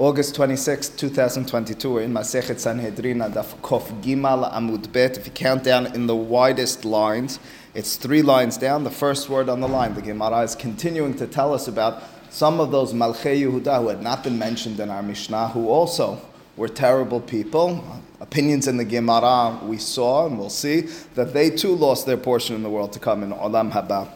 August 26, 2022, we're in Masechet Sanhedrin, Daf Kof Gimal Amud Bet. If you count down in the widest lines, it's three lines down. The first word on the line, the Gemara is continuing to tell us about some of those Malchei Yehuda who had not been mentioned in our Mishnah, who also were terrible people. Opinions in the Gemara we saw, and we'll see that they too lost their portion in the world to come in Olam Haba.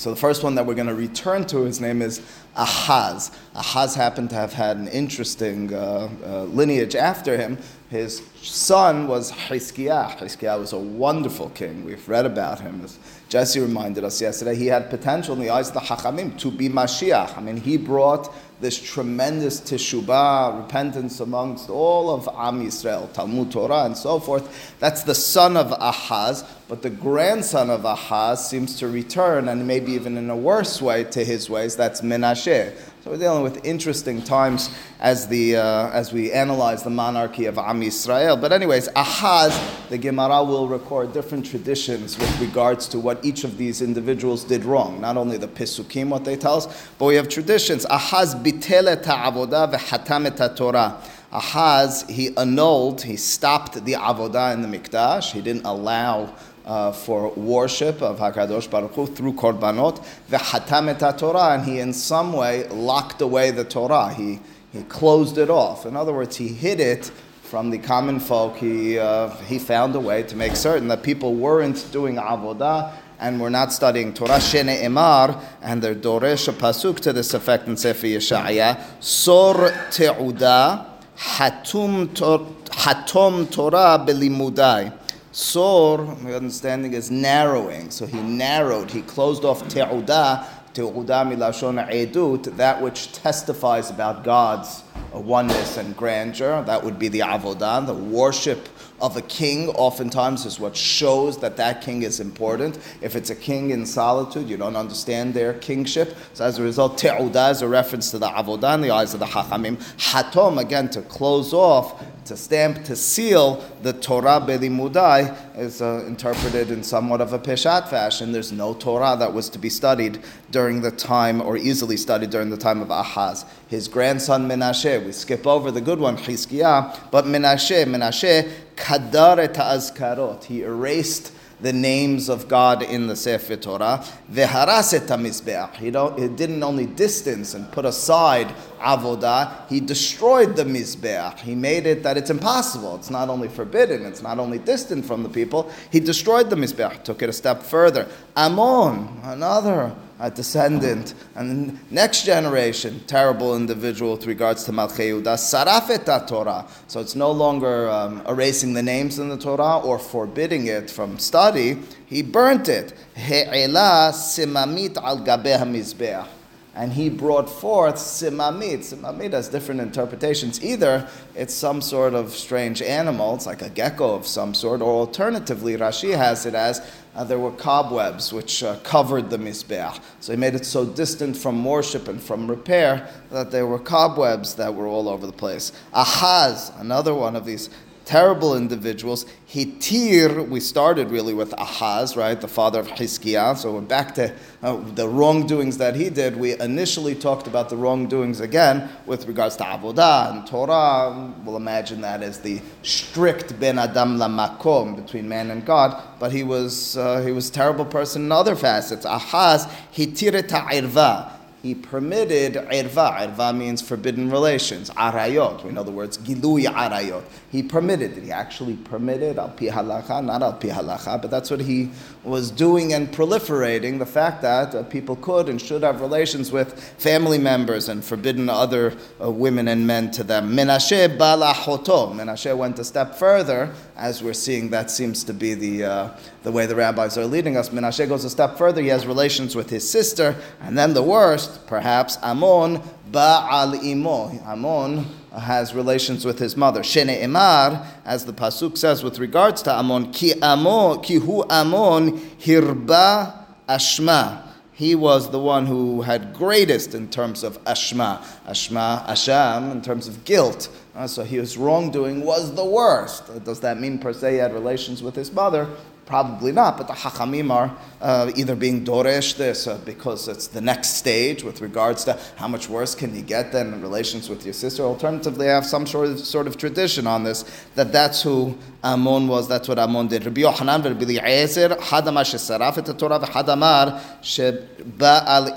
So the first one that we're going to return to, his name is Ahaz. Ahaz happened to have had an interesting uh, uh, lineage after him. His son was Hizkiah. Hizkiah was a wonderful king. We've read about him. As Jesse reminded us yesterday, he had potential in the eyes of the Hachamim to be Mashiach. I mean, he brought this tremendous teshubah, repentance amongst all of Am Yisrael, Talmud Torah, and so forth. That's the son of Ahaz, but the grandson of Ahaz seems to return, and maybe even in a worse way, to his ways. That's Menashe. So we're dealing with interesting times as, the, uh, as we analyze the monarchy of Am Yisrael. But anyways, Ahaz, the Gemara will record different traditions with regards to what each of these individuals did wrong. Not only the Pesukim, what they tell us, but we have traditions. Ahaz bitele ta'avodah v'hatam Torah. Ahaz, he annulled, he stopped the avodah in the Mikdash. He didn't allow uh, for worship of Hakadosh Baruch Hu through korbanot, v'hatam Torah, and he in some way locked away the Torah. He he closed it off. In other words, he hid it from the common folk. He uh, he found a way to make certain that people weren't doing avodah and were not studying Torah Shene Emar, and their Doresh pasuk to this effect in Sefer Yeshaya, Sor Te'uda, Hatum, tor, hatom Torah Belimudai. Sor, my understanding is narrowing. So he narrowed, he closed off te'udah, te'udah milashon edut, that which testifies about God's oneness and grandeur. That would be the avodah, the worship of a king oftentimes is what shows that that king is important. If it's a king in solitude, you don't understand their kingship. So as a result, te'udah is a reference to the avodah in the eyes of the hachamim. Hatom, again, to close off, to stamp, to seal the Torah belimudai is uh, interpreted in somewhat of a peshat fashion. There's no Torah that was to be studied during the time, or easily studied during the time of Ahaz. His grandson Menashe, we skip over the good one, Chizkiah, but Menashe, Menashe, kadar et azkarot, he erased the names of God in the Sefer Torah. Veharaset mizbeach. He, he didn't only distance and put aside avodah, he destroyed the mizbeach. He made it that it's impossible. It's not only forbidden, it's not only distant from the people. He destroyed the mizbeach, took it a step further. Amon, another a descendant, and the next generation, terrible individual with regards to Malchei Yehuda, sarafet Torah. So it's no longer um, erasing the names in the Torah or forbidding it from study. He burnt it. He'ela simamit al gabeh mizbeach and he brought forth simamit. Simamit has different interpretations. Either it's some sort of strange animal, it's like a gecko of some sort, or alternatively, Rashi has it as uh, there were cobwebs which uh, covered the Mizbeach. So he made it so distant from worship and from repair that there were cobwebs that were all over the place. Ahaz, another one of these terrible individuals. Hitir, we started really with Ahaz, right, the father of Hizkiah. So we're back to uh, the wrongdoings that he did. We initially talked about the wrongdoings again with regards to Avodah and Torah. We'll imagine that as the strict Ben Adam la Makom between man and God. But he was uh, he was a terrible person in other facets. Ahaz hitir ta'irva he permitted irva. Irva means forbidden relations. Arayot. We know the words gilui arayot. He permitted it. He actually permitted al pi halacha, not al pi halacha, but that's what he was doing and proliferating the fact that uh, people could and should have relations with family members and forbidden other uh, women and men to them. Menashe balahoto. Menashe went a step further, as we're seeing that seems to be the, uh, the way the rabbis are leading us. Menashe goes a step further. He has relations with his sister, and then the worst, perhaps, Amon ba'al imo. Amon has relations with his mother. Shene Emar, as the pasuk says with regards to Amon, ki Amon, ki hu Amon hirba ashma. He was the one who had greatest in terms of ashma, ashma, asham, in terms of guilt. Uh, so his wrongdoing was the worst. Does that mean per se he had relations with his mother? Probably not, but the Hachamim are uh, either being Doresh this uh, because it's the next stage with regards to how much worse can you get than in relations with your sister. Alternatively, they have some sort of, sort of tradition on this that that's who Amon was, that's what Amon did. Rabbi Yochanan Rabbi Hadamar shesaraf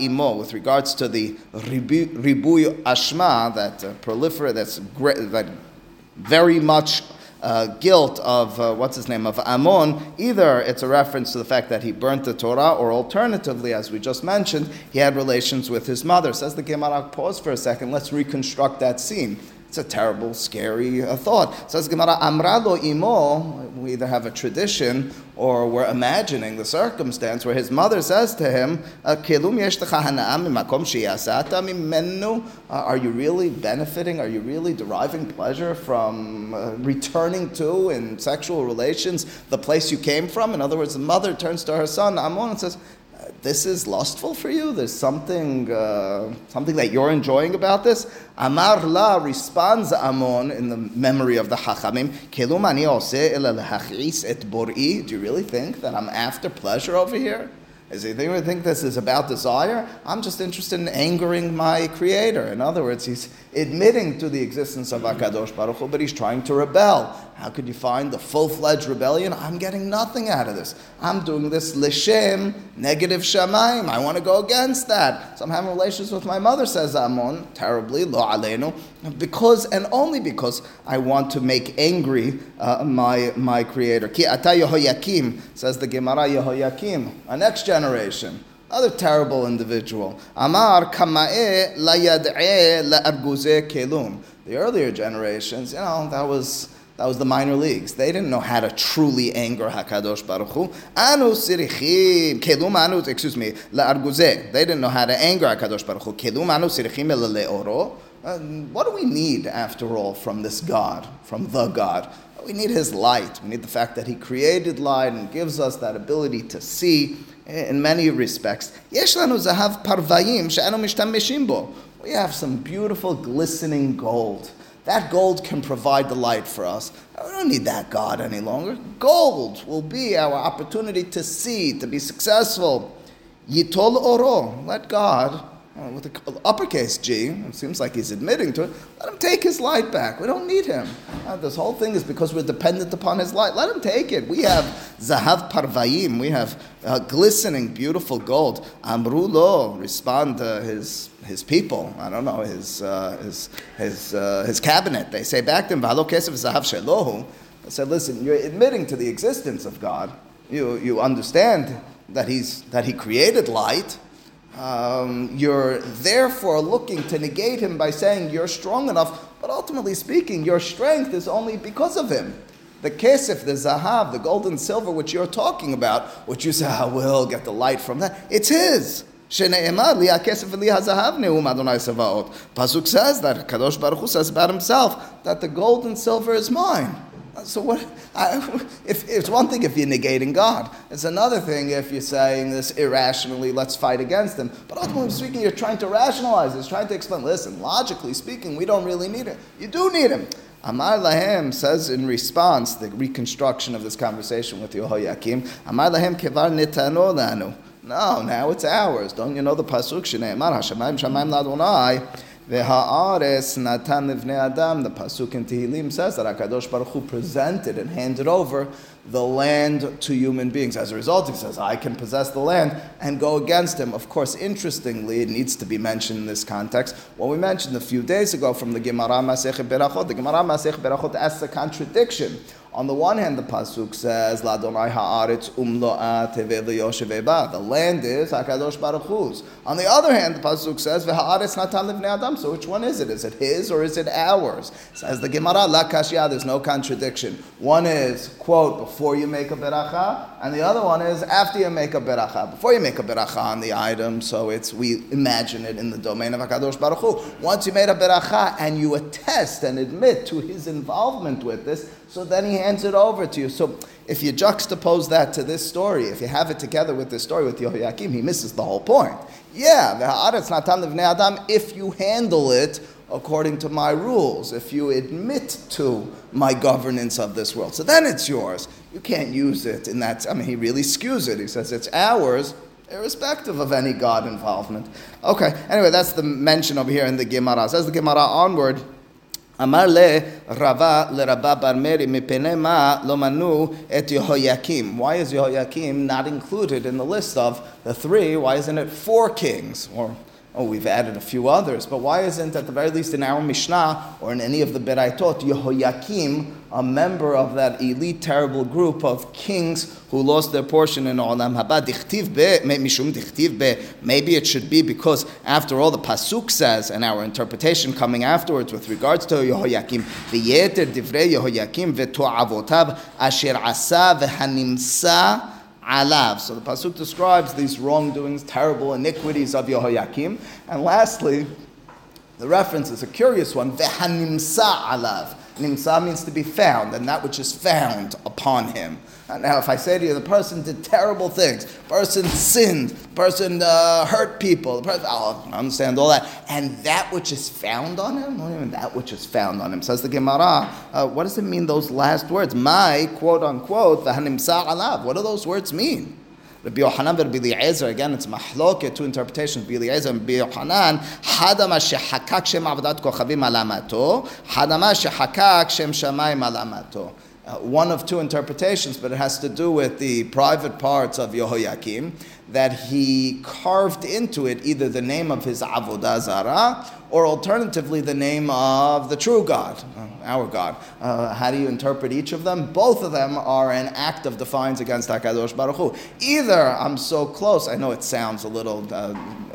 imo. With regards to the ribuy ashma, that uh, proliferate, that's great, that very much uh, guilt of uh, what's his name of Amon, either it's a reference to the fact that he burnt the Torah, or alternatively, as we just mentioned, he had relations with his mother. Says the Gemara. Pause for a second. Let's reconstruct that scene. It's a terrible, scary uh, thought. Says Gemara, Amra lo imo. We either have a tradition or we're imagining the circumstance where his mother says to him, uh, Are you really benefiting? Are you really deriving pleasure from uh, returning to in sexual relations the place you came from? In other words, the mother turns to her son, Amon, and says, this is lustful for you? There's something, uh, something that you're enjoying about this? Amar la responds Amon in the memory of the Hachamim. Do you really think that I'm after pleasure over here? Is he think, think this is about desire? I'm just interested in angering my creator. In other words, he's admitting to the existence of Akadosh Baruch Hu, but he's trying to rebel. How could you find the full-fledged rebellion? I'm getting nothing out of this. I'm doing this lishem, negative shamaim. I want to go against that. So I'm having relations with my mother, says Amon, terribly, lo aleinu, because and only because I want to make angry uh, my, my creator. Ki ata Yehoyakim, says the Gemara Yehoyakim, a next generation. Another terrible individual. Amar kama'e kelum. The earlier generations, you know, that was that was the minor leagues. They didn't know how to truly anger Hakadosh Baruch Hu. Anu sirichim anu. Excuse me, la'arguze. They didn't know how to anger Hakadosh Baruch Hu. Anu sirichim what do we need, after all, from this God, from the God? We need His light. We need the fact that He created light and gives us that ability to see in many respects. יש לנו זהב פרוויים שאנו משתמשים בו. We have some beautiful glistening gold. That gold can provide the light for us. We don't need that God any longer. Gold will be our opportunity to see, to be successful. Yitol oro. Let God, uh, with the uppercase G, it seems like he's admitting to it, let him take his light back. We don't need him. Uh, this whole thing is because we're dependent upon his light. Let him take it. We have zahav parvayim. We have uh, glistening, beautiful gold. Amrulo, respond to his his people, I don't know, his, uh, his, his, uh, his cabinet. They say back to him, V'halo kesef zahav shelohu. I said, listen, you're admitting to the existence of God. You, you understand that, he's, that he created light. Um, you're therefore looking to negate him by saying you're strong enough, but ultimately speaking, your strength is only because of him. The kesef, the zahav, the gold and silver, which you're talking about, which you say, I will get the light from that, it's his. שנאמר לי הכסף ולי הזהב נאום אדוני צבאות. Pasuk says that Kadosh Baruch Hu says about himself that the gold and silver is mine. So what? I, if it's one thing if you're negating God, it's another thing if you're saying this irrationally. Let's fight against Him. But ultimately speaking, you're trying to rationalize this, trying to explain. Listen, logically speaking, we don't really need Him. You do need Him. Amar Lahem says in response, the reconstruction of this conversation with Yehoyakim, Amar Lahem kevar netano lanu. No, now it's ours. Don't you know the pasuk? Shneimar Hashemayim Shamayim Ladonai. V'ha'ares natan livnei adam. The pasuk in Tehillim says that Hakadosh Baruch Hu presented and handed over the land to human beings. As a result, he says, "I can possess the land and go against him." Of course, interestingly, it needs to be mentioned in this context. What we mentioned a few days ago from the Gemara Masechet Berachot, the Gemara Masechet Berachot asks a contradiction on the one hand, the pasuk says, "Ladonai haaretz umloa teve The land is Hakadosh Baruch Hu's. On the other hand, the pasuk says, "V'haaretz natan livnei adam." So which one is it? Is it his or is it ours? Says the Gemara, "La kashya." There's no contradiction. One is quote before you make a beracha, and the other one is after you make a beracha. Before you make a beracha on the item, so it's we imagine it in the domain of Hakadosh Baruch Hu. Once you made a beracha and you attest and admit to his involvement with this so then he hands it over to you. So if you juxtapose that to this story, if you have it together with this story with Yehoiakim, he misses the whole point. Yeah, the it's not adam if you handle it according to my rules, if you admit to my governance of this world. So then it's yours. You can't use it in that. I mean, he really skews it. He says it's ours, irrespective of any God involvement. Okay, anyway, that's the mention over here in the Gemara. Says the Gemara onward. אמר לרבה לרבה בר מרי מפני מה לא מנו את יהויקים. Why is Yehoiakim not included in the list of the three? Why isn't it four kings? Or Oh, we've added a few others, but why isn't, at the very least in our Mishnah or in any of the Beraitot, Yehoiakim, a member of that elite, terrible group of kings who lost their portion in Olam Haba? Maybe it should be because, after all, the Pasuk says, and our interpretation coming afterwards with regards to Yehoiakim, V'yeter divrei Yehoiakim v'to'avotav asher asa v'hanimsa alav. So the pasuk describes these wrongdoings, terrible iniquities of Yehoiakim. And lastly, the reference is a curious one. Vehanimsa alav. Nimsa means to be found, and that which is found upon him. Now, if I say to you, the person did terrible things, person sinned, person uh, hurt people, the person, I'll understand all that. And that which is found on him, you mean that which is found on him? Says the Gemara, uh, what does it mean, those last words? My, quote unquote, v'hanimsa alav. What do those words mean? Rabbi Yohanan and Rabbi again, it's mahloket, two interpretations, Rabbi Eliezer and Rabbi Yohanan, hadama shehakak shem avodat kochavim alamato, hadama shehakak shem shamayim alamato uh, one of two interpretations, but it has to do with the private parts of Yehoiakim, that he carved into it either the name of his Avodah Zarah or alternatively the name of the true God, uh, our God. Uh, how do you interpret each of them? Both of them are an act of defiance against HaKadosh Baruch Hu. Either I'm so close, I know it sounds a little uh,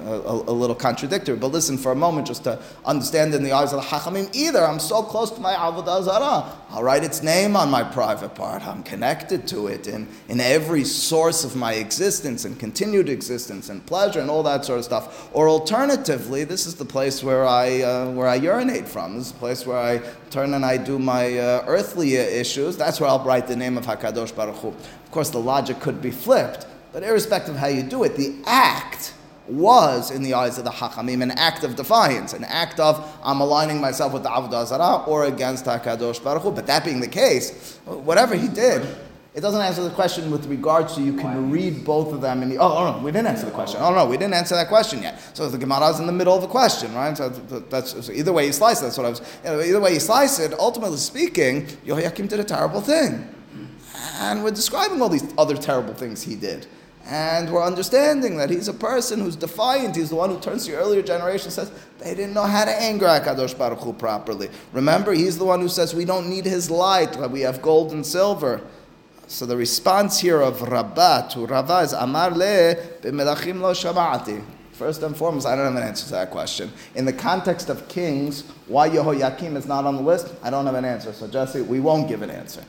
a, a, little contradictory. But listen for a moment just to understand in the eyes of the Hachamim. Either I'm so close to my Avodah Zarah, I'll write its name on my private part. I'm connected to it in, in every source of my existence and continued existence and pleasure and all that sort of stuff. Or alternatively, this is the place where I, uh, where I urinate from. This is the place where I turn and I do my uh, earthly issues. That's where I'll write the name of HaKadosh Baruch Hu. Of course, the logic could be flipped. But irrespective of how you do it, the act was, in the eyes of the Hachamim, an act of defiance, an act of I'm aligning myself with the Avodah Zarah or against HaKadosh Baruch Hu. But that being the case, whatever he did, it doesn't answer the question with regards to you can read both of them in the. Oh, oh no, we didn't answer the question. Oh no, we didn't answer that question yet. So the Gemara is in the middle of the question, right? So that's so either way you slice it. That's what I was. You know, either way you slice it, ultimately speaking, Yehoiakim did a terrible thing, and we're describing all these other terrible things he did. And we're understanding that he's a person who's defiant. He's the one who turns to the earlier generation and says, they didn't know how to anger HaKadosh Baruch Hu properly. Remember, he's the one who says, we don't need his light, but we have gold and silver. So the response here of Rabbah to Rava is, Amar le b'melachim lo shama'ati. First and foremost, I don't have an answer to that question. In the context of kings, why Yehoiakim is not on the list, I don't have an answer. So Jesse, we won't give an answer.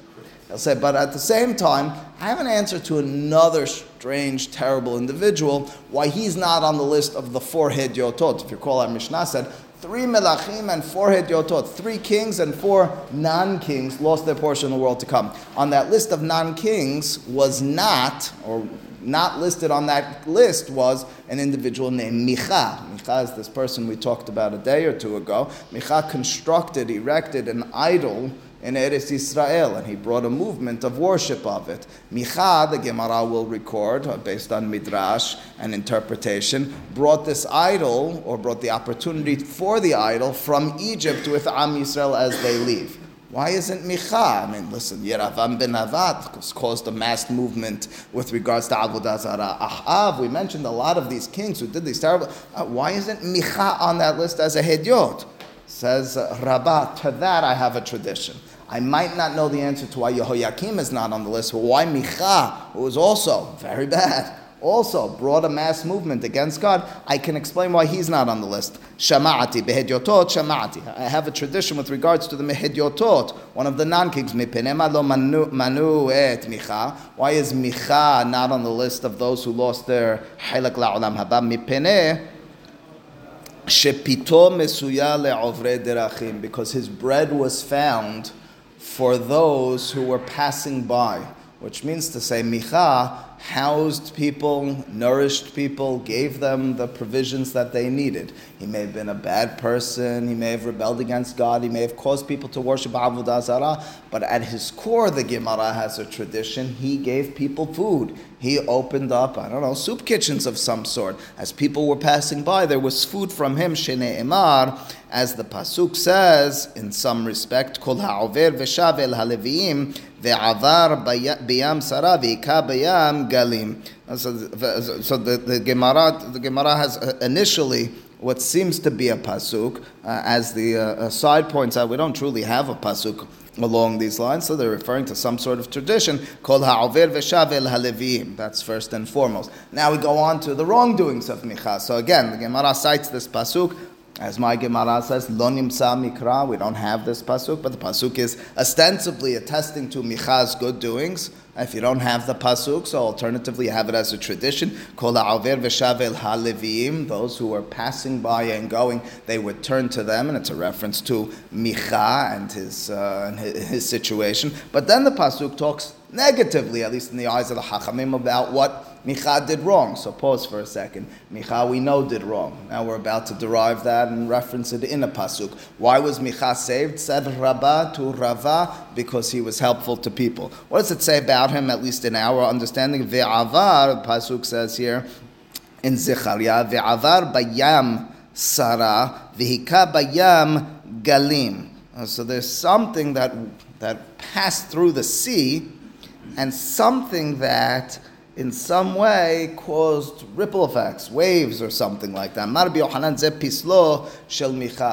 He'll say, but at the same time, I have an answer to another strange, terrible individual, why he's not on the list of the four Hedyotot. If you recall, our Mishnah said, three Melachim and four Hedyotot, three kings and four non kings lost their portion in the world to come. On that list of non kings was not, or not listed on that list was an individual named Micha. Micha is this person we talked about a day or two ago. Micha constructed, erected an idol in Eretz Israel, and he brought a movement of worship of it. Micha, the Gemara will record, uh, based on midrash and interpretation, brought this idol, or brought the opportunity for the idol from Egypt with Am Yisrael as they leave. Why isn't Micha? I mean, listen, Yeravam ben Nevat caused a mass movement with regards to Avodah Zarah. Ahav, we mentioned a lot of these kings who did these terrible. Uh, why isn't Micha on that list as a Hedyot? Says Rabbah, to that I have a tradition. I might not know the answer to why Yehoiakim is not on the list, but why Micha, who was also very bad, also brought a mass movement against God, I can explain why he's not on the list. Shama'ati, behedyotot, shama'ati. I have a tradition with regards to the mehedyotot, one of the non-kings. Mipenema lo manu et micha. Why is micha not on the list of those who lost their halak la'olam haba? Mipeneh shepito mesuya le'ovre because his bread was found for those who were passing by. which means to say Micha housed people, nourished people, gave them the provisions that they needed. He may have been a bad person, he may have rebelled against God, he may have caused people to worship Avodah Zarah, but at his core, the Gemara has a tradition. He gave people food. He opened up, I don't know, soup kitchens of some sort. As people were passing by, there was food from him, Shene Emar, as the Pasuk says, in some respect, Kol ha'over v'shav el haleviim ve'avar b'yam sara v'ika b'yam galim. So, so the, the, Gemara, the Gemara has uh, initially what seems to be a pasuk, uh, as the uh, side points out, we don't truly have a pasuk along these lines, so they're referring to some sort of tradition called ha'over v'shav el halevim. That's first and foremost. Now we go on to the wrongdoings of Micha. So again, the Gemara cites this pasuk. As my Gemara says, lo nimsa mikra, we don't have this pasuk, but the pasuk is ostensibly attesting to Micha's good doings. If you don't have the pasuk, so alternatively you have it as a tradition. Kol ha'aver v'shavel ha'levim, those who were passing by and going, they would turn to them, and it's a reference to Micha and his, uh, and his situation. But then the pasuk talks negatively, at least in the eyes of the Hachamim, about what Micha did wrong. So pause for a second. Micha, we know, did wrong. Now we're about to derive that and reference it in a pasuk. Why was Micha saved? Said Rabba to Rava because he was helpful to people. What does it say about him? At least in our understanding, Ve'avar, pasuk says here in Zechariah, Ve'avar bayam Sarah, Vihika bayam galim. Uh, so there's something that that passed through the sea, and something that in some way caused ripple effects, waves or something like that.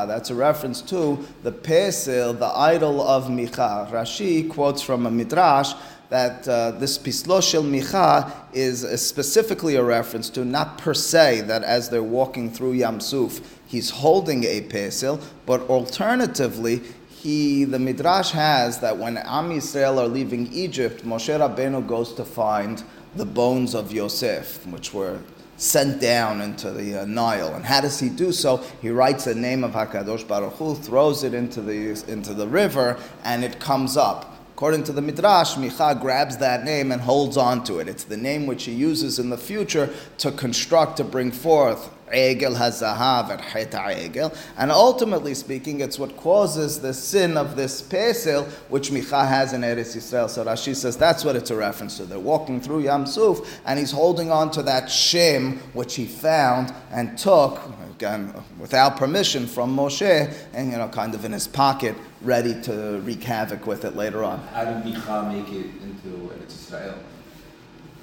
That's a reference to the Pesil, the idol of Micha. Rashi quotes from a midrash that uh, this pislo shel Micha is specifically a reference to, not per se, that as they're walking through Yam Suf, he's holding a Pesil, but alternatively, he, the Midrash has that when Am Yisrael are leaving Egypt, Moshe Rabbeinu goes to find the bones of Yosef, which were sent down into the uh, Nile. And how does he do so? He writes the name of Hakadosh Baruch Hu, throws it into the into the river, and it comes up. According to the Midrash, Micha grabs that name and holds on to it. It's the name which he uses in the future to construct, to bring forth Egel Hazahav Heta Egel. And ultimately speaking, it's what causes the sin of this Pesil, which Micha has in Eretz Yisrael. So Rashi says that's what it's a reference to. They're walking through Yam Suf, and he's holding on to that Shem which he found and took, again, without permission from Moshe, and, you know, kind of in his pocket, ready to wreak havoc with it later on. How did Micha make it into Eretz Yisrael?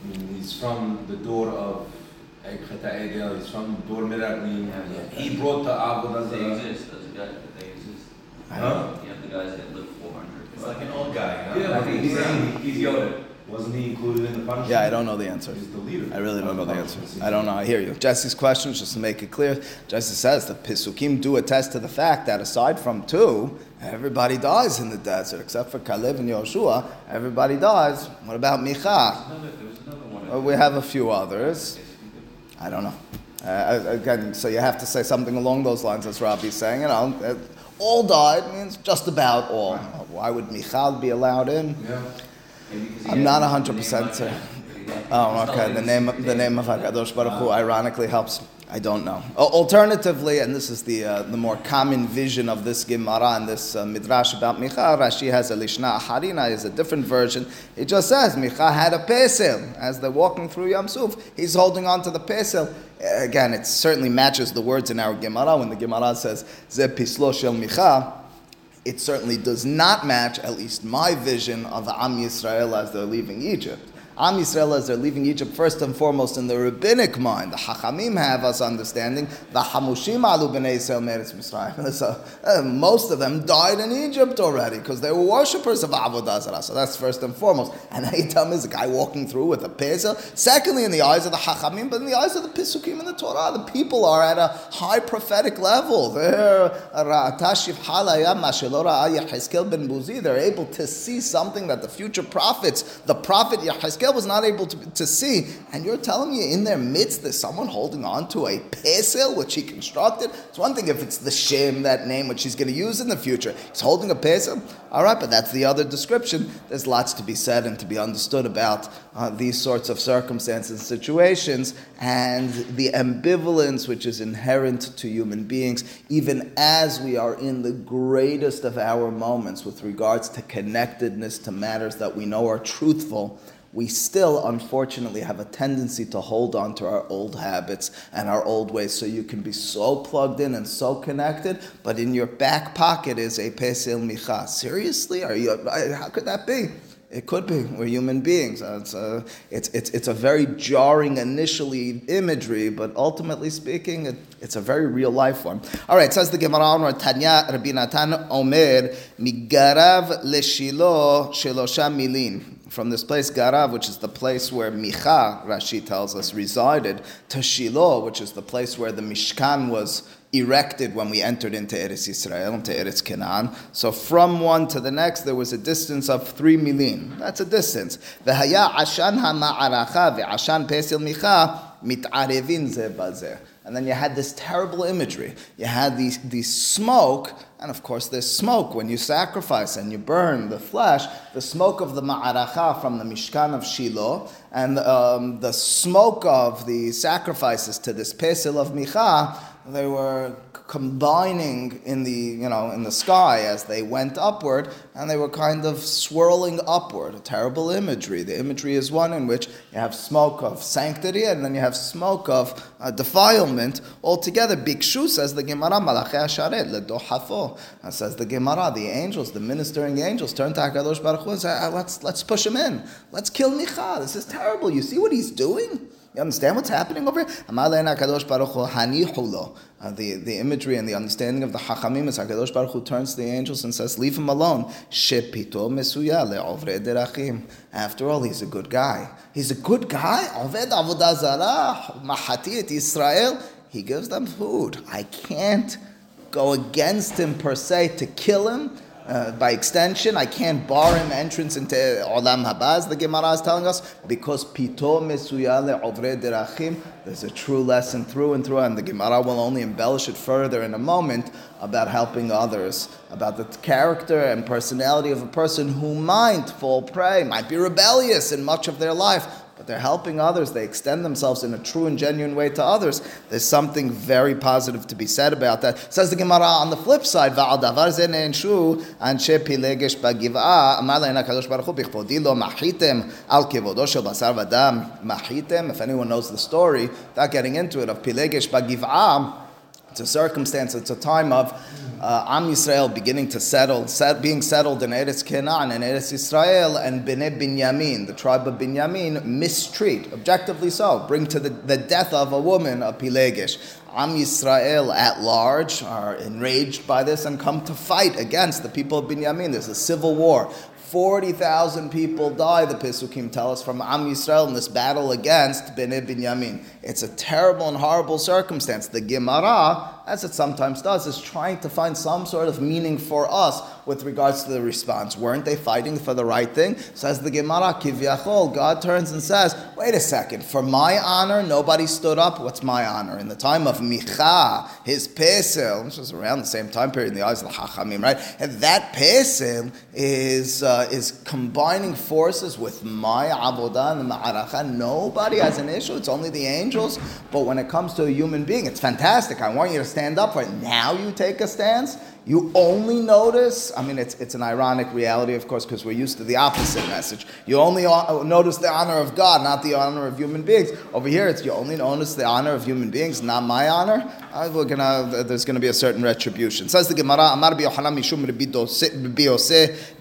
I mean, he's from the door of He's from Dor Meraglim. He brought the Avodah They exist, those guys, they exist. Huh? You have the guys that live four hundred. It's like an old guy, you? Yeah, I he's, he's, he's Yoda. Wasn't he included in the punishment? Yeah, I don't know the answer. He's the leader. I really don't know the uh, answer. I don't know. I hear you. Jesse's question, just to make it clear, Jesse says the Pisukim do attest to the fact that aside from two, everybody dies in the desert, except for Caleb and Yoshua. Everybody dies. What about Micha? Another, there another one. Well, we have a few others. I don't know. Uh, again, so you have to say something along those lines, as Rabbi's saying. You know, uh, all died means just about all. Why would Michal be allowed in? Yeah. Maybe 'cause he I'm not 100% name certain. Oh, okay. The name, the name of Hakadosh Baruch Hu ironically helps. I don't know. Alternatively, and this is the uh, the more common vision of this Gemara and this uh, midrash about Micha. Rashi has a Lishna Harina is a different version. It just says Micha had a pesel as they're walking through Yam Suf. He's holding on to the pesel. Again, it certainly matches the words in our Gemara when the Gemara says Ze pislo shel Micha it certainly does not match, at least my vision of the Am Yisrael as they're leaving Egypt. Am Yisrael as they're leaving Egypt, first and foremost in the rabbinic mind, the Hachamim have us understanding the Hamushim alu b'nei Yisrael meretz Mitzrayim. So uh, most of them died in Egypt already because they were worshippers of Avodah Zarah. So that's first and foremost. And Aitam is a guy walking through with a pesel. Secondly, in the eyes of the Hachamim, but in the eyes of the Pisukim and the Torah, the people are at a high prophetic level. They're ben. They're able to see something that the future prophets, the prophet Yecheskel Yechezkel was not able to, to see, and you're telling me in their midst there's someone holding on to a pesel which he constructed. It's one thing if it's the Shem, that name which he's going to use in the future. He's holding a pesel. All right, but that's the other description. There's lots to be said and to be understood about uh, these sorts of circumstances and situations and the ambivalence which is inherent to human beings, even as we are in the greatest of our moments with regards to connectedness to matters that we know are truthful we still unfortunately have a tendency to hold on to our old habits and our old ways. So you can be so plugged in and so connected, but in your back pocket is a pesil micha. Seriously? Are you, how could that be? It could be. We're human beings. Uh, it's a, it's, it's, it's a very jarring initially imagery, but ultimately speaking, it, it's a very real life one. All right, says the Gemara on Tanya Rabbi Natan Omer, Migarav leshilo shelosha milin from this place, Garav, which is the place where Micha, Rashi tells us, resided, to Shiloh, which is the place where the Mishkan was erected when we entered into Eretz Israel, into Eretz Canaan. So from one to the next, there was a distance of three milin. That's a distance. V'haya ashan ha'ma'aracha ve'ashan pesil micha mit'arevin ze bazeh. And then you had this terrible imagery. You had these, these smoke, and of course, there's smoke when you sacrifice and you burn the flesh, the smoke of the ma'aracha from the Mishkan of Shiloh, and um, the smoke of the sacrifices to this Pesil of Micha, they were combining in the you know in the sky as they went upward and they were kind of swirling upward. A terrible imagery. The imagery is one in which you have smoke of sanctity and then you have smoke of uh, defilement altogether. Bikshu says the gemara malachi asharet ledohafo says the gemara the angels the ministering angels turn to Hakadosh Baruch Hu and say ah, let's let's push him in. Let's kill Micha. This is terrible. You see what he's doing you understand what's happening over here? Uh, the, the imagery and the understanding of the Hachamim is HaKadosh Baruch Hu turns to the angels and says, Leave him alone. After all, he's a good guy. He's a good guy. Israel. He gives them food. I can't go against him per se to kill him uh, by extension, I can't bar him entrance into Olam Habaz, the Gemara is telling us, because Pito Mesuya Ovre Derachim, there's a true lesson through and through, and the Gemara will only embellish it further in a moment about helping others, about the character and personality of a person who might fall prey, might be rebellious in much of their life, they're helping others, they extend themselves in a true and genuine way to others, there's something very positive to be said about that. Says the Gemara on the flip side, If anyone knows the story, without getting into it, of Pilegesh Bagiv'ah, it's a circumstance, it's a time of uh, Am Yisrael beginning to settle, set, being settled in Eretz Canaan and Eretz Israel, and Bnei Binyamin, the tribe of Binyamin, mistreat, objectively so, bring to the, the death of a woman, a Pilegish. Am Yisrael at large are enraged by this and come to fight against the people of Binyamin. There's a civil war. 40,000 people die, the Pesukim tell us, from Am Yisrael in this battle against Bnei Binyamin. It's a terrible and horrible circumstance. The Gemara, as it sometimes does, is trying to find some sort of meaning for us with regards to the response. Weren't they fighting for the right thing? Says the Gemara, Kivyachol, God turns and says, wait a second, for my honor, nobody stood up. What's my honor? In the time of Micha, his Pesel, which was around the same time period in the eyes of the Hachamim, right? And that Pesel is, uh, is combining forces with my Avodah and the Ma'aracha. Nobody has an issue. It's only the angels, but when it comes to a human being, it's fantastic. I want you to stand up for it. Now you take a stance. You only notice, I mean, it's, it's an ironic reality, of course, because we're used to the opposite message. You only notice the honor of God, not the honor of human beings. Over here, it's you only notice the honor of human beings, not my honor. Uh, we're gonna, there's going to be a certain retribution. Says the Gemara, Amar biyohanan mishum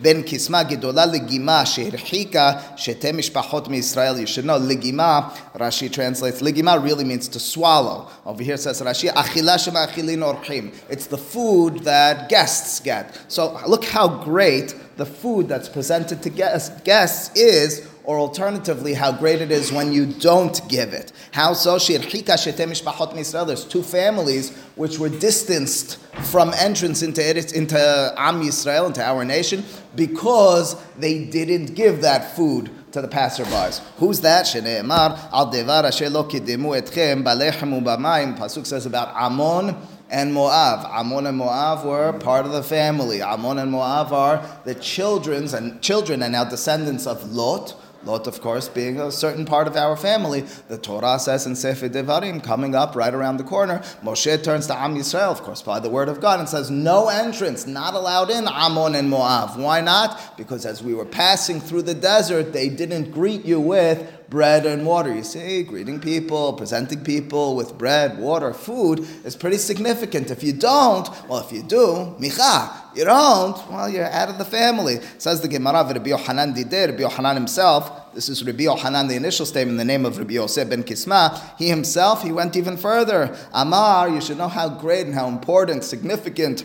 ben kisma gedola legima sheherchika shete mishpachot Israel. You should know, legima, Rashi translates, legima really means to swallow. Over here says Rashi, achila shema achilin orchim. It's the food that that guests get. So look how great the food that's presented to guests is, or alternatively, how great it is when you don't give it. How so? There's two families which were distanced from entrance into, into Am Yisrael, into our nation, because they didn't give that food to the passerbys. Who's that? Shne'emar al devar asher lo kidemu etchem balechem ubamayim. Pasuk says about Ammon and Moab. Ammon and Moab were part of the family. Ammon and Moab are the children's and children and now descendants of Lot. Lot, of course, being a certain part of our family. The Torah says in Sefer Devarim, coming up right around the corner, Moshe turns to Am Yisrael, of course, by the word of God, and says, No entrance, not allowed in Ammon and Moab. Why not? Because as we were passing through the desert, they didn't greet you with bread and water. You see, greeting people, presenting people with bread, water, food is pretty significant. If you don't, well, if you do, micha. You don't, well, you're out of the family. Says the Gemara, Rabbi Yohanan Dider, Rabbi Yohanan himself, this is Rabbi Yohanan, the initial statement, the name of Rabbi Yosef ben Kisma. He himself, he went even further. Amar, you should know how great and how important, significant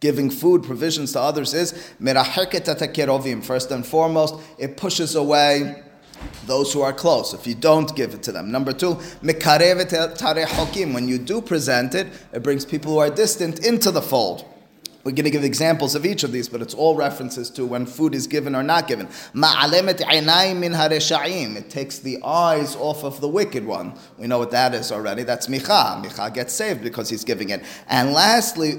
giving food, provisions to others is. First and foremost, it pushes away those who are close, if you don't give it to them. Number two, when you do present it, it brings people who are distant into the fold. We're going to give examples of each of these, but it's all references to when food is given or not given. It takes the eyes off of the wicked one. We know what that is already. That's Micha. Micha gets saved because he's giving it. And lastly,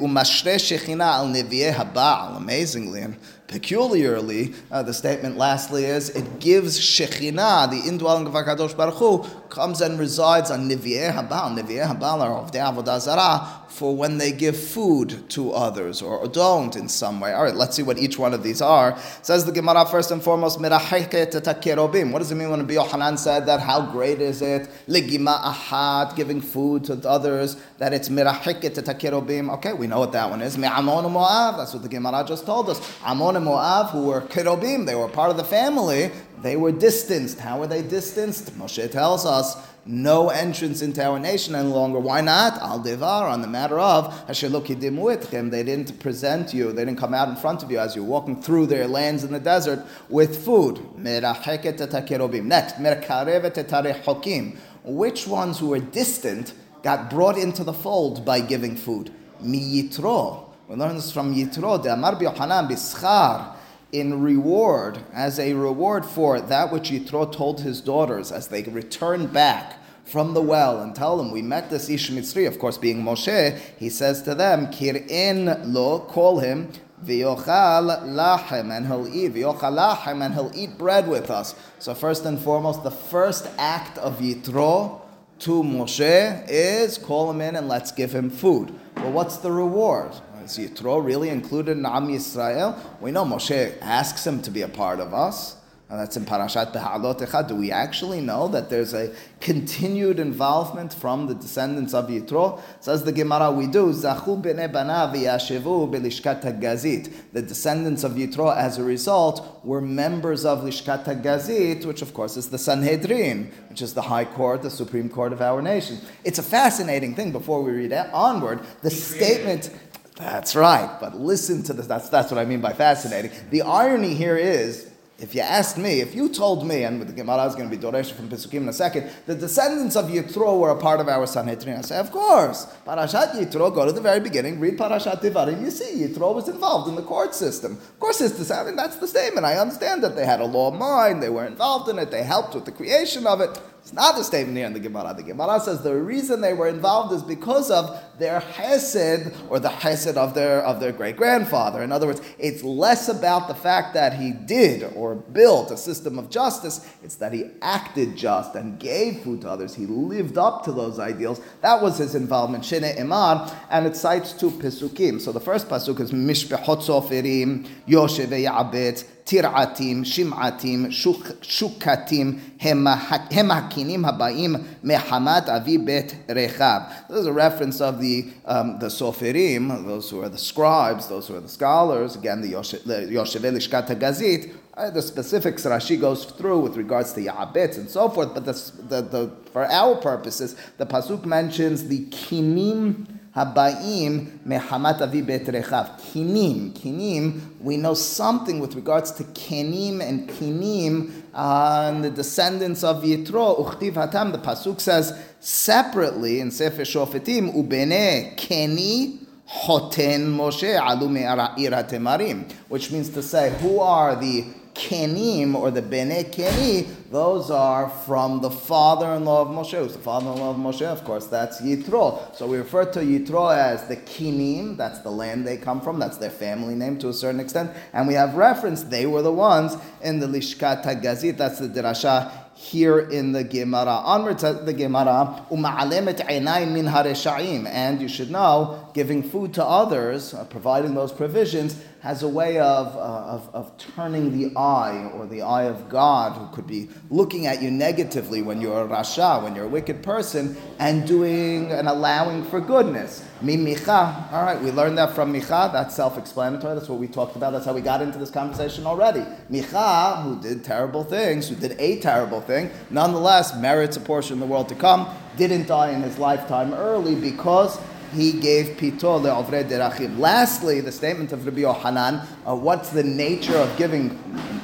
amazingly, peculiarly, uh, the statement lastly is it gives Shekhinah, the indwelling of HaKadosh Baruch Hu, comes and resides on Nivyeh Habal. Nivyeh Habal are of the Avodah Zarah for when they give food to others or don't in some way. All right, let's see what each one of these are. Says the Gemara first and foremost, What does it mean when Rabbi Yohanan said that? How great is it? Ligima ahat, giving food to others, that it's mirahiket Okay, we know what that one is. Me'amon Moav, that's what the Gemara just told us. Amon and Moab, who were kerovim, they were part of the family, they were distanced. How were they distanced? Moshe tells us no entrance into our nation any longer. Why not? Al devar on the matter of They didn't present you. They didn't come out in front of you as you're walking through their lands in the desert with food. Next, which ones who were distant got brought into the fold by giving food? We learn this from Yitro. De Amar in reward, as a reward for that which Yitro told his daughters as they returned back from the well and tell them, We met this Ish Mitzri, of course, being Moshe, he says to them, Kir'in lo, call him, V'yochal lachem, and he'll eat. V'yochal lachem, and he'll eat bread with us. So first and foremost, the first act of Yitro to Moshe is call him in and let's give him food. Well, what's the reward? Is Yitro really included in Am Yisrael? We know Moshe asks him to be a part of us. And that's in Parashat Beha'alot Do we actually know that there's a continued involvement from the descendants of Yitro? Says the Gemara, we do. Zachu b'nei banav yashivu b'lishkat gazit. The descendants of Yitro, as a result, were members of Lishkat Gazit, which of course is the Sanhedrin, which is the high court, the supreme court of our nation. It's a fascinating thing. Before we read onward, the statement. That's right, but listen to this. That's, that's what I mean by fascinating. The irony here is if you asked me, if you told me, and the Gemara is going to be Doresh from Pesukim in a second, the descendants of Yitro were a part of our Sanhedrin, I say, of course. Parashat Yitro, go to the very beginning, read Parashat Devarim, you see Yitro was involved in the court system. Of course, it's the, mean, that's the statement. I understand that they had a law of mind, they were involved in it, they helped with the creation of it. It's not the statement here in the Gemara. The Gemara says the reason they were involved is because of their chesed or the chesed of their of their great grandfather. In other words, it's less about the fact that he did or built a system of justice. It's that he acted just and gave food to others. He lived up to those ideals. That was his involvement. Shene Iman, and it cites two pesukim. So the first pasuk is Mishpechot Soferim Yoshe Ya'abetz. תרעתים, שמעתים, שוקתים, הם הקינים הבאים מחמת אבי בית רחב. This is a reference of the, um, the Soferim, those who are the scribes, those who are the scholars, again the Yoshevei Lishkat HaGazit, uh, the specifics Rashi goes through with regards to Ya'abetz and so forth, but the, the, the, for our purposes, the Pasuk mentions the kinim Habaim mehamat avi bet. Kinim, kinim. We know something with regards to kenim and kinim, uh, and the descendants of Yitro. Uchtiv hatam. The pasuk says separately in Sefer Shofetim, ubene keni hoten Moshe alu me'ira temarim, which means to say, who are the Kenim or the Bene Keni, those are from the father-in-law of Moshe. Who's the father-in-law of Moshe? Of course, that's Yitro. So we refer to Yitro as the Kenim. That's the land they come from. That's their family name to a certain extent. And we have reference. They were the ones in the Lishkat Gazit. That's the Dirasha here in the Gemara. Onward to the Gemara, uma'alemet einai min hareshaim. And you should know, giving food to others, uh, providing those provisions, has a way of, uh, of, of turning the eye or the eye of God, who could be looking at you negatively when you're a rasha, when you're a wicked person, and doing and allowing for goodness. Mi micha. All right, we learned that from Micha. That's self-explanatory. That's what we talked about. That's how we got into this conversation already. Micha, who did terrible things, who did a terrible thing, nonetheless merits a portion of the world to come. Didn't die in his lifetime early because he gave pito le'ovre derachim. Lastly, the statement of Rabbi Yohanan, uh, what's the nature of giving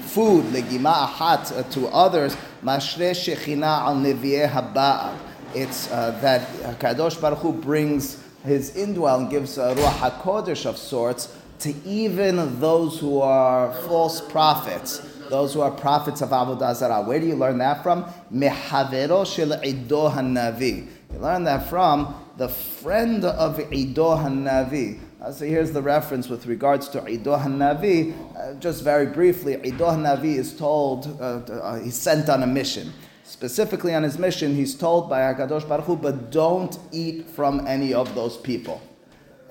food, legima ahat, uh, to others, mashre shechina al nevi'eh haba'al. It's uh, that Kadosh Baruch Hu brings his indwelling, gives a ruach hakodesh of sorts to even those who are false prophets, those who are prophets of Avodah Zarah. Where do you learn that from? Mehavero shel ido hanavi. You learn that from the friend of Ido Hanavi. Uh, so here's the reference with regards to Ido Hanavi. Uh, just very briefly, Ido Hanavi is told, uh, uh, he's sent on a mission. Specifically on his mission, he's told by HaKadosh Baruch Hu, but don't eat from any of those people.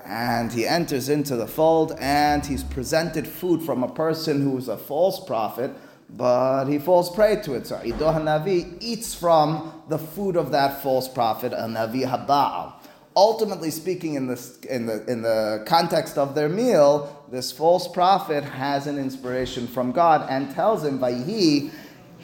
And he enters into the fold and he's presented food from a person who's a false prophet, but he falls prey to it. So Ido Hanavi eats from the food of that false prophet, a Navi Haba'al. Ultimately speaking, in, this, in, the, in the context of their meal, this false prophet has an inspiration from God and tells him, Vayhi,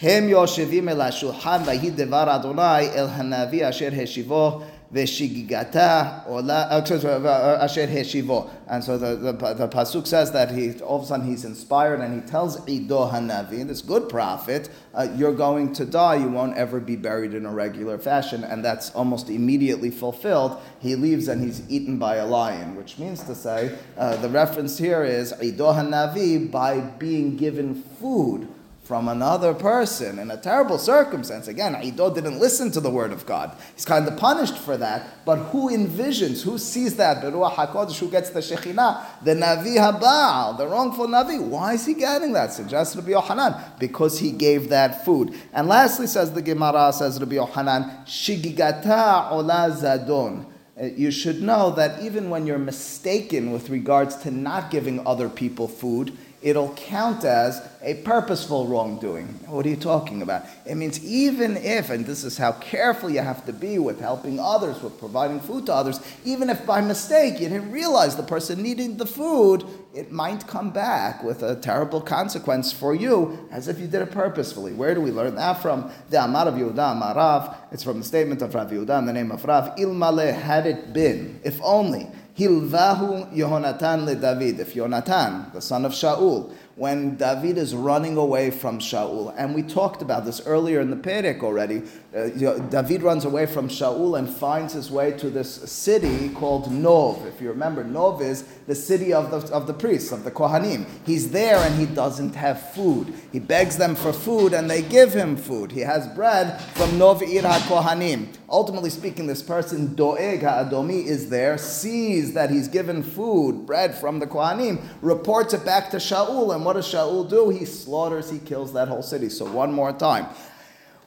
הם יושבים אל השולחן ויהי דבר אדוני אל הנביא אשר השיבו Veshigigata ola oh, uh, uh, asher heshivo. And so the, the, the, Pasuk says that he, all of a sudden he's inspired and he tells Ido Hanavi, this good prophet, uh, you're going to die, you won't ever be buried in a regular fashion. And that's almost immediately fulfilled. He leaves and he's eaten by a lion, which means to say uh, the reference here is Ido Hanavi by being given food from another person in a terrible circumstance. Again, Ido didn't listen to the word of God. He's kind of punished for that. But who envisions, who sees that? Beruah HaKodesh, who gets the Shekhinah? The Navi Habal, the wrongful Navi. Why is he getting that? Suggests Rabbi Yohanan. Because he gave that food. And lastly, says the Gemara, says Rabbi Yohanan, Shigigata ola zadon uh, you should know that even when you're mistaken with regards to not giving other people food, it'll count as a purposeful wrongdoing. What are you talking about? It means even if, and this is how careful you have to be with helping others, with providing food to others, even if by mistake you didn't realize the person needed the food, it might come back with a terrible consequence for you as if you did it purposefully. Where do we learn that from? The Amar of Yehuda Amarav, it's from the statement of Rav Yehuda in the name of Rav, Ilmale had it been, if only. Hilvahu Yehonatan le David. If Yonatan, the son of Shaul, when David is running away from Shaul, and we talked about this earlier in the Perek already. Uh, David runs away from Shaul and finds his way to this city called Nov. If you remember, Nov is the city of the, of the priests, of the Kohanim. He's there and he doesn't have food. He begs them for food and they give him food. He has bread from Nov Ir HaKohanim. Ultimately speaking, this person, Doeg HaAdomi, is there, sees that he's given food, bread from the Kohanim, reports it back to Shaul, and what does Shaul do? He slaughters, he kills that whole city. So one more time.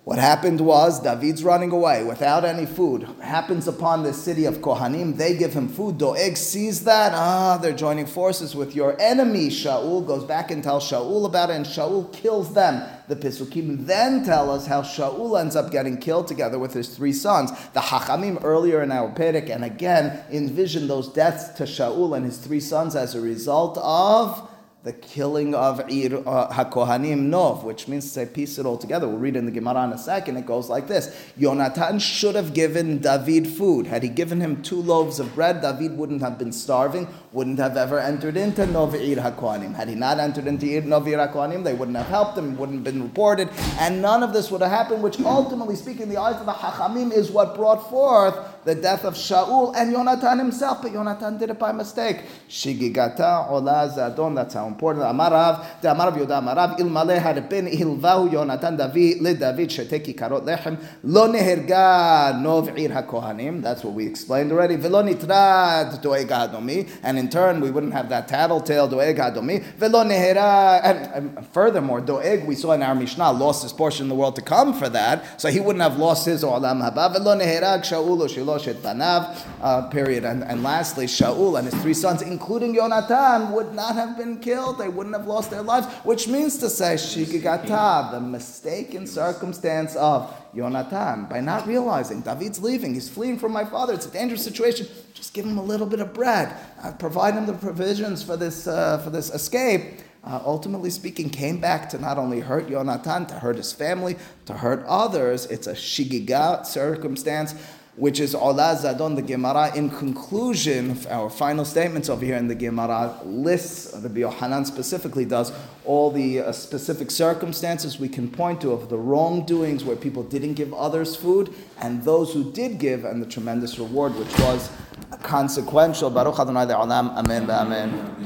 What happened was David's running away without any food. Happens upon the city of Kohanim. They give him food. Doeg sees that. Ah, they're joining forces with your enemy. Shaul goes back and tells Shaul about it, and Shaul kills them. The Pisukim then tell us how Shaul ends up getting killed together with his three sons. The Hachamim earlier in our Perek, and again envision those deaths to Shaul and his three sons as a result of the killing of Ir uh, HaKohanim Nov, which means to say piece it all together. We'll read in the Gemara in a second. It goes like this Yonatan should have given David food. Had he given him two loaves of bread, David wouldn't have been starving. Wouldn't have ever entered into Novi'ir HaKohanim. Had he not entered into Novi'ir HaKohanim, they wouldn't have helped him, wouldn't have been reported, and none of this would have happened, which ultimately speaking, the eyes of the Hachamim, is what brought forth the death of Shaul and Yonatan himself, but Yonatan did it by mistake. Shigigata ola zadon, that's how important. Amarav, the Amarav Yoda Amarav, ilmale had been ilvahu Yonatan David, le David sheteki karot lechem, lo neherga nov'ir hakohanim, that's what we explained already, velo nitrad doeg and in turn we wouldn't have that tattletale doeg hadomi, velo nehera, and, furthermore, doeg, we saw in our Mishnah, lost his portion in the world to come for that, so he wouldn't have lost his olam haba, velo neherag Shaul shilosh et uh, period. And, and lastly, Shaul and his three sons, including Yonatan, would not have been killed. They wouldn't have lost their lives, which means to say, Shigigata, the mistaken circumstance of Yonatan, by not realizing David's leaving, he's fleeing from my father, it's a dangerous situation. Just give him a little bit of bread, uh, provide him the provisions for this, uh, for this escape. Uh, ultimately speaking, came back to not only hurt Yonatan, to hurt his family, to hurt others. It's a shigiga circumstance which is Ola Zadon, the Gemara. In conclusion, our final statements over here in the Gemara lists, Rabbi Yohanan specifically does, all the uh, specific circumstances we can point to of the wrongdoings where people didn't give others food, and those who did give, and the tremendous reward which was consequential. Baruch Adonai Amen, Amen.